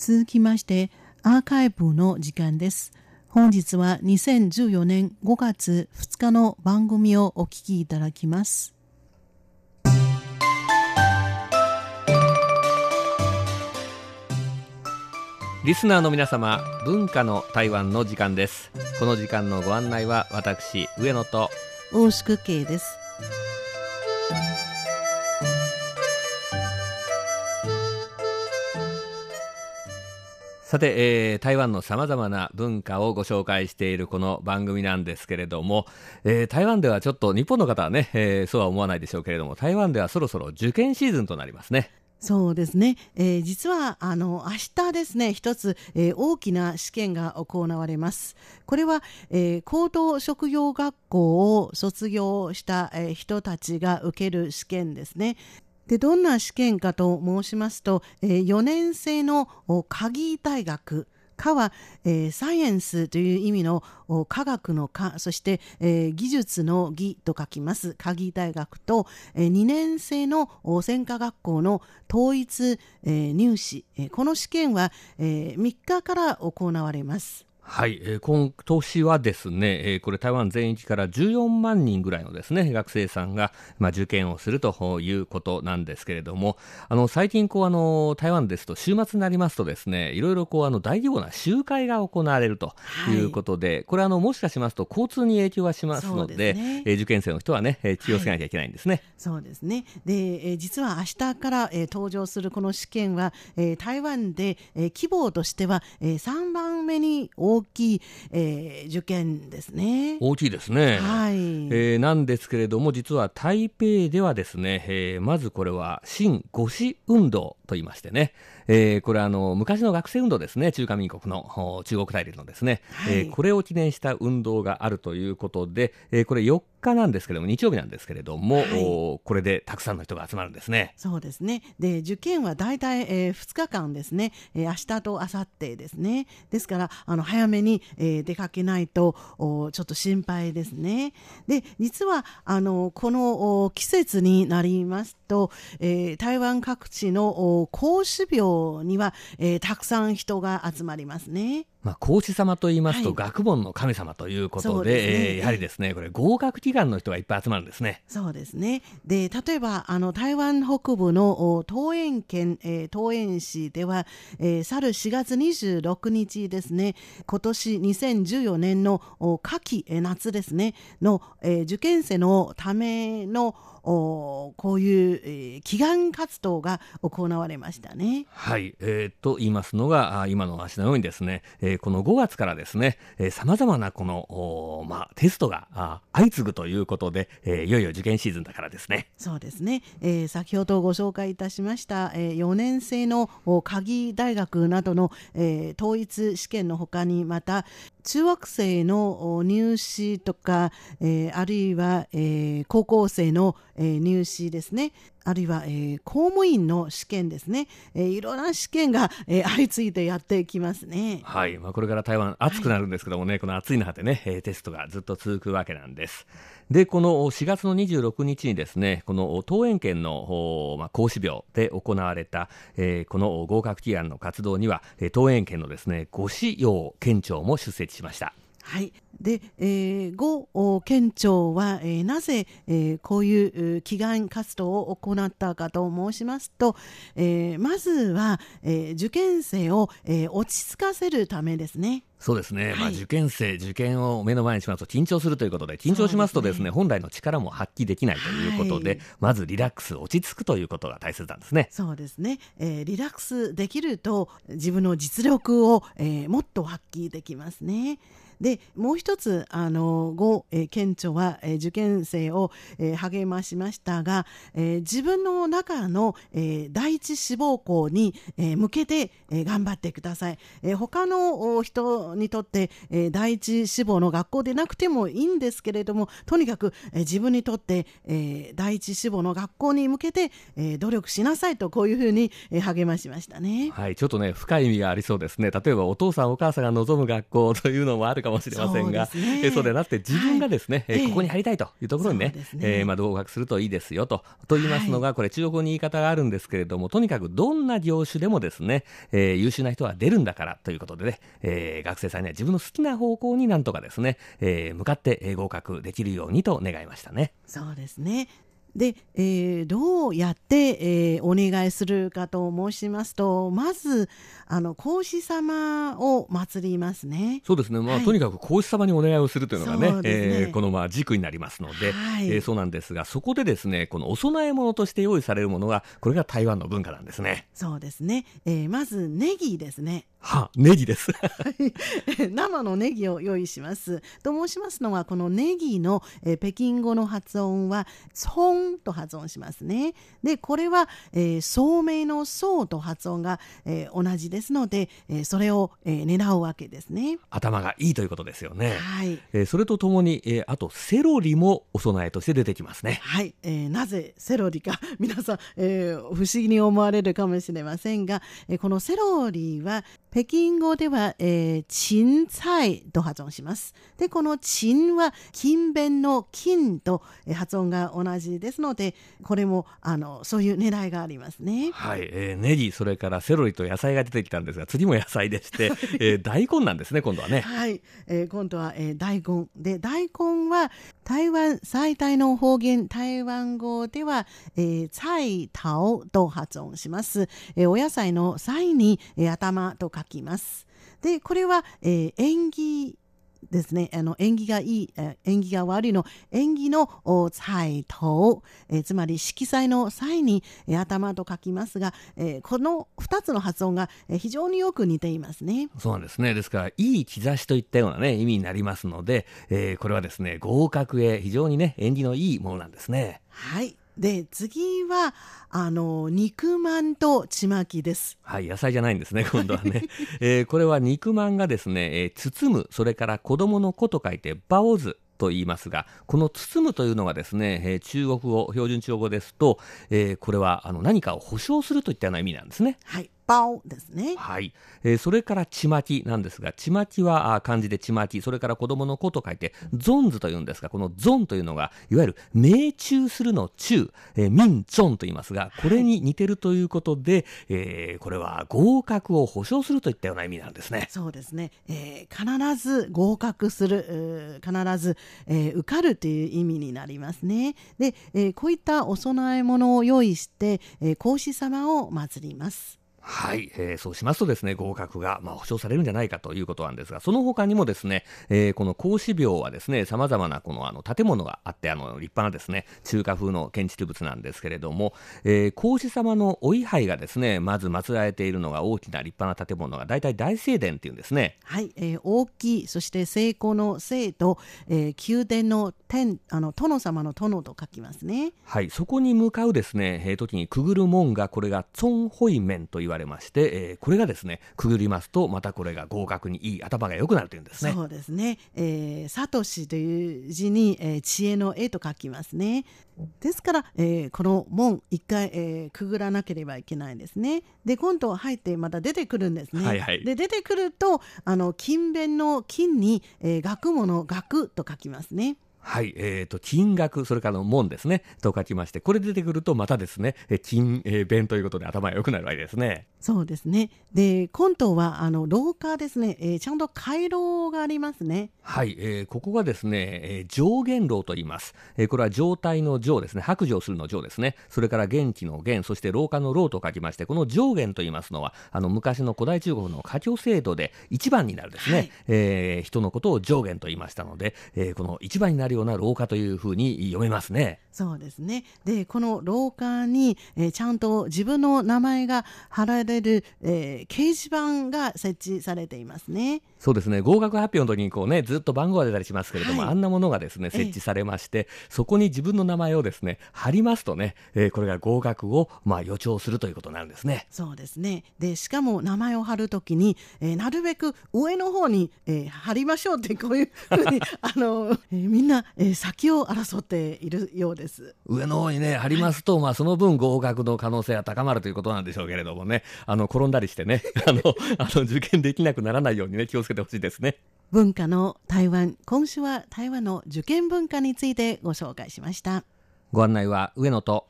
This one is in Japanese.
続きましてアーカイブの時間です。本日は2014年5月2日の番組をお聞きいただきます。リスナーの皆様文化の台湾の時間です。この時間のご案内は私上野と大宿慶ですさて、えー、台湾のさまざまな文化をご紹介しているこの番組なんですけれども、えー、台湾ではちょっと日本の方はね、えー、そうは思わないでしょうけれども台湾ではそろそろ受験シーズンとなりますね。そうですね、えー、実はあの明日ですね一つ、えー、大きな試験が行われます。これは、えー、高等職業学校を卒業した、えー、人たちが受ける試験ですね。でどんな試験かと申しますと、え、4年生の鍵大学科は、えー、サイエンスという意味の科学の科そして、えー、技術の技と書きます鍵大学と、えー、2年生の専科学校の統一、え、入試、え、この試験は、え、3日から行われます。はい、えー、今年はですね、えー、これ台湾全域から14万人ぐらいのですね学生さんが、まあ、受験をするということなんですけれどもあの最近こうあの台湾ですと週末になりますとですねいろいろこうあの大規模な集会が行われるとい。うことで、はい、これあのもしかしますと交通に影響がしますので、ね、えー、受験生の人はね、えー、気をつけなきゃいけないんですね。はい、そうですね。で、えー、実は明日から、えー、登場するこの試験は、えー、台湾で、えー、規模としては、えー、3番目に大大きい、えー、受験ですね。大きいですね。はい。えー、なんですけれども、実は台北ではですね、えー、まずこれは新五四運動と言いましてね、えー、これはあの昔の学生運動ですね、中華民国の中国大陸のですね、はい、えー、これを記念した運動があるということで、えー、これ4日なんですけれども、日曜日なんですけれども、はい、これでたくさんの人が集まるんですね。そうですね。で、受験は大体、えー、2日間ですね、えー、明日と明後日ですね。ですから、あの早めに、えー、出かけないとおちょっと心配ですね。で、実はあのこの季節になりますと、えー、台湾各地の孔子廟には、えー、たくさん人が集まりますね。まあ、孔子様と言いますと、学問の神様ということで、はえー、やはりですね、これ、合格祈願の人がいっぱい集まるんですね。そうですね。で、例えば、あの、台湾北部の桃園県、えー、桃園市では、えー、去る4月26日ですね、今年2014年の夏季、えー、夏ですね、の、えー、受験生のための、おこういう、えー、祈願活動が行われましたね。はい、えー、と言いますのが、あ今の話のようにですね、えー、えこの5月からですね、さまざまなこの、まあ、テストがあ相次ぐということで、えー、いよいよ受験シーズンだからですね。そうですね、えー、先ほどご紹介いたしました、えー、4年生の鍵大学などの、えー、統一試験のほかにまた中学生の入試とか、えー、あるいは、えー、高校生の、えー、入試ですねあるいは、えー、公務員の試験ですね、えー、いろんな試験が、えー、相次いでやってきますね。はい、まあ、これから台湾暑くなるんですけどもね、はい、この暑い中でね、テストがずっと続くわけなんです。で、この4月の26日にですね、この桃園県の、まあ、孔子廟で行われた、えー、この合格祈願の活動には、桃園県のですね、五市陽県庁も出席しました。はい。で、えー、呉県庁は、えー、なぜ、えー、こういう祈願活動を行ったかと申しますと、えー、まずは、えー、受験生を、えー、落ち着かせるためですね。そうですね、はい、まあ、受験生、受験を目の前にしますと緊張するということで、緊張しますとですね、ね本来の力も発揮できないということで、はい、まずリラックス、落ち着くということが大切なんですね。そうですね、えー、リラックスできると、自分の実力を、えー、もっと発揮できますね。でもう一つあの呉、えー、県庁は、えー、受験生を、えー、励ましましたが、えー、自分の中の、えー、第一志望校に、えー、向けて、えー、頑張ってください、えー、他の人にとって、えー、第一志望の学校でなくてもいいんですけれどもとにかく、えー、自分にとって、えー、第一志望の学校に向けて、えー、努力しなさいとこういうふうに、えー、励ましましたね。はい、ちょっとね深い意味がありそうですね。例えばお父さんお母さんが望む学校というのもあるかかもしれませんが、そうですねえそうではなくて自分がですね、はいえここに入りたいというところにね、ねえーまあ、合格するといいですよと、と言いますのが、これ中国語に言い方があるんですけれども、とにかくどんな業種でもですね、えー優秀な人は出るんだからということでね、えー学生さんには自分の好きな方向になんとかですね、えー向かってえー合格できるようにと願いましたね。そうですね。で、えーどうやって、えーお願いするかと申しますとまずあの皇司様を祀りますね。そうですね、まあはいとにかく皇司様にお願いをするというのがね、ねえーこのまあ軸になりますので、はいえーそうなんですが、そこでですね、このお供え物として用意されるものが、これが台湾の文化なんですね。そうですね、えーまずネギですね。は、ネギです。生のネギを用意します。と申しますのはこのネギの、えー北京語の発音は「ソン」と発音しますね。でこれは、えー聡明の「そう」と発音が、えー同じですので、えーそれを、えー狙うわけですね。頭がいいということですよね。はいえーそれとともに、えーあとセロリもお供えとして出てきますね。はい、えーなぜセロリか 皆さん、えー不思議に思われるかもしれませんが、えーこのセロリは北京語では、えー、芹菜と発音します。で、この陳は勤勉の金と、えー発音が同じですので、これもあのそういう狙いがありますね。はい、えーネギ、それからセロリと野菜が出てきたんですが、次も野菜でして、えー大根なんですね、今度はね。はい、えー今度は、えー大根。で大根は台湾最大の方言台湾語では、えー、菜桃と発音します、えーお野菜の菜に、えー頭と書きます。でこれは、えー縁起ですねあの縁起がいい、えー縁起が悪いの縁起のお菜桃、えーつまり色彩の際に、えー頭と書きますが、えーこの2つの発音が、えー非常によく似ていますね。そうなんですね。ですから、いい兆しといったようなね、意味になりますので、えーこれはですね、合格へ非常にね、縁起のいいものなんですね。はい。で、次は、あの、肉まんとちまきです。はい、野菜じゃないんですね、今度はね。えーこれは肉まんがですね、えー包む、それから子供の子と書いて、バオズ。と言いますが、この包むというのがですね、えー中国語、標準中国語ですと、えーこれはあの何かを保証するといったような意味なんですね。はい。包ですね。はい、えーそれからちまきなんですが、ちまきはあ漢字でちまき、それから子供の子と書いて、ゾンズというんですが、このゾンというのが、いわゆる命中するの中、えー、民ゾンと言いますが、これに似てるということで、えーこれは合格を保証するといったような意味なんですね。そうですね。えー必ず合格する、えー必ず、えー受かるという意味になりますね。で、えーこういったお供え物を用意して、えー皇子様を祀ります。はい、えーそうしますとですね、合格が、まあ、保証されるんじゃないかということなんですが、その他にもですね、えーこの孔子廟はですね、様々なこのあの建物があって、あの立派なですね、中華風の建築物なんですけれども、えー孔子様のお位牌がですね、まず祀られているのが大きな立派な建物が大体大聖殿っていうんですね。はい、えー大きい、そして成功の聖と、えー宮殿の天、あの殿様の殿と書きますね。はい、そこに向かうですね、えー時にくぐる門が、これがツォンホイメンと言われまして、えーこれがですね、くぐりますと、またこれが合格にいい、頭が良くなるというんですね。そうですね。えー、サトシという字に、えー知恵の絵と書きますね。ですから、えーこの門一回、えーくぐらなければいけないんですね。で今度入ってまた出てくるんですね。はいはいで出てくるとあの勤勉の金に、えー学問の学と書きますね。はい、えー、と、金額、それからの門ですね、と書きまして、これ出てくると、またですね、えー金、えー弁ということで頭が良くなるわけですね。そうですね。で今度はあの廊下ですね、えーちゃんと回廊がありますね。はい、えーここがですね、えー上元楼と言います。えーこれは状態の上ですね、白状するの上ですね。それから元気の元、そして廊下の廊と書きまして、この上元と言いますのは、あの昔の古代中国の家教制度で一番になるですね、はいえー人のことを上元と言いましたので、えーこの一番になるような廊下というふうに読めますね。そうですね。で、この廊下に、えーちゃんと自分の名前が貼られる、えー掲示板が設置されていますね。そうですね合格発表の時にこうねずっと番号が出たりしますけれども、はいあんなものがですねええ設置されまして、そこに自分の名前をですね貼りますとね、えーこれが合格をまあ予兆するということになるんですね。そうですね。で、しかも名前を貼るときに、えーなるべく上の方に、えー貼りましょうって、こういうふうに、あの、えーみんな、えー先を争っているようです。上の方にね貼りますと、まあその分合格の可能性が高まるということなんでしょうけれどもねあの、転んだりしてね、あの、あの受験できなくならないようにね、気をつけてほしいですね。文化の台湾、今週は台湾の受験文化についてご紹介しました。ご案内は上野と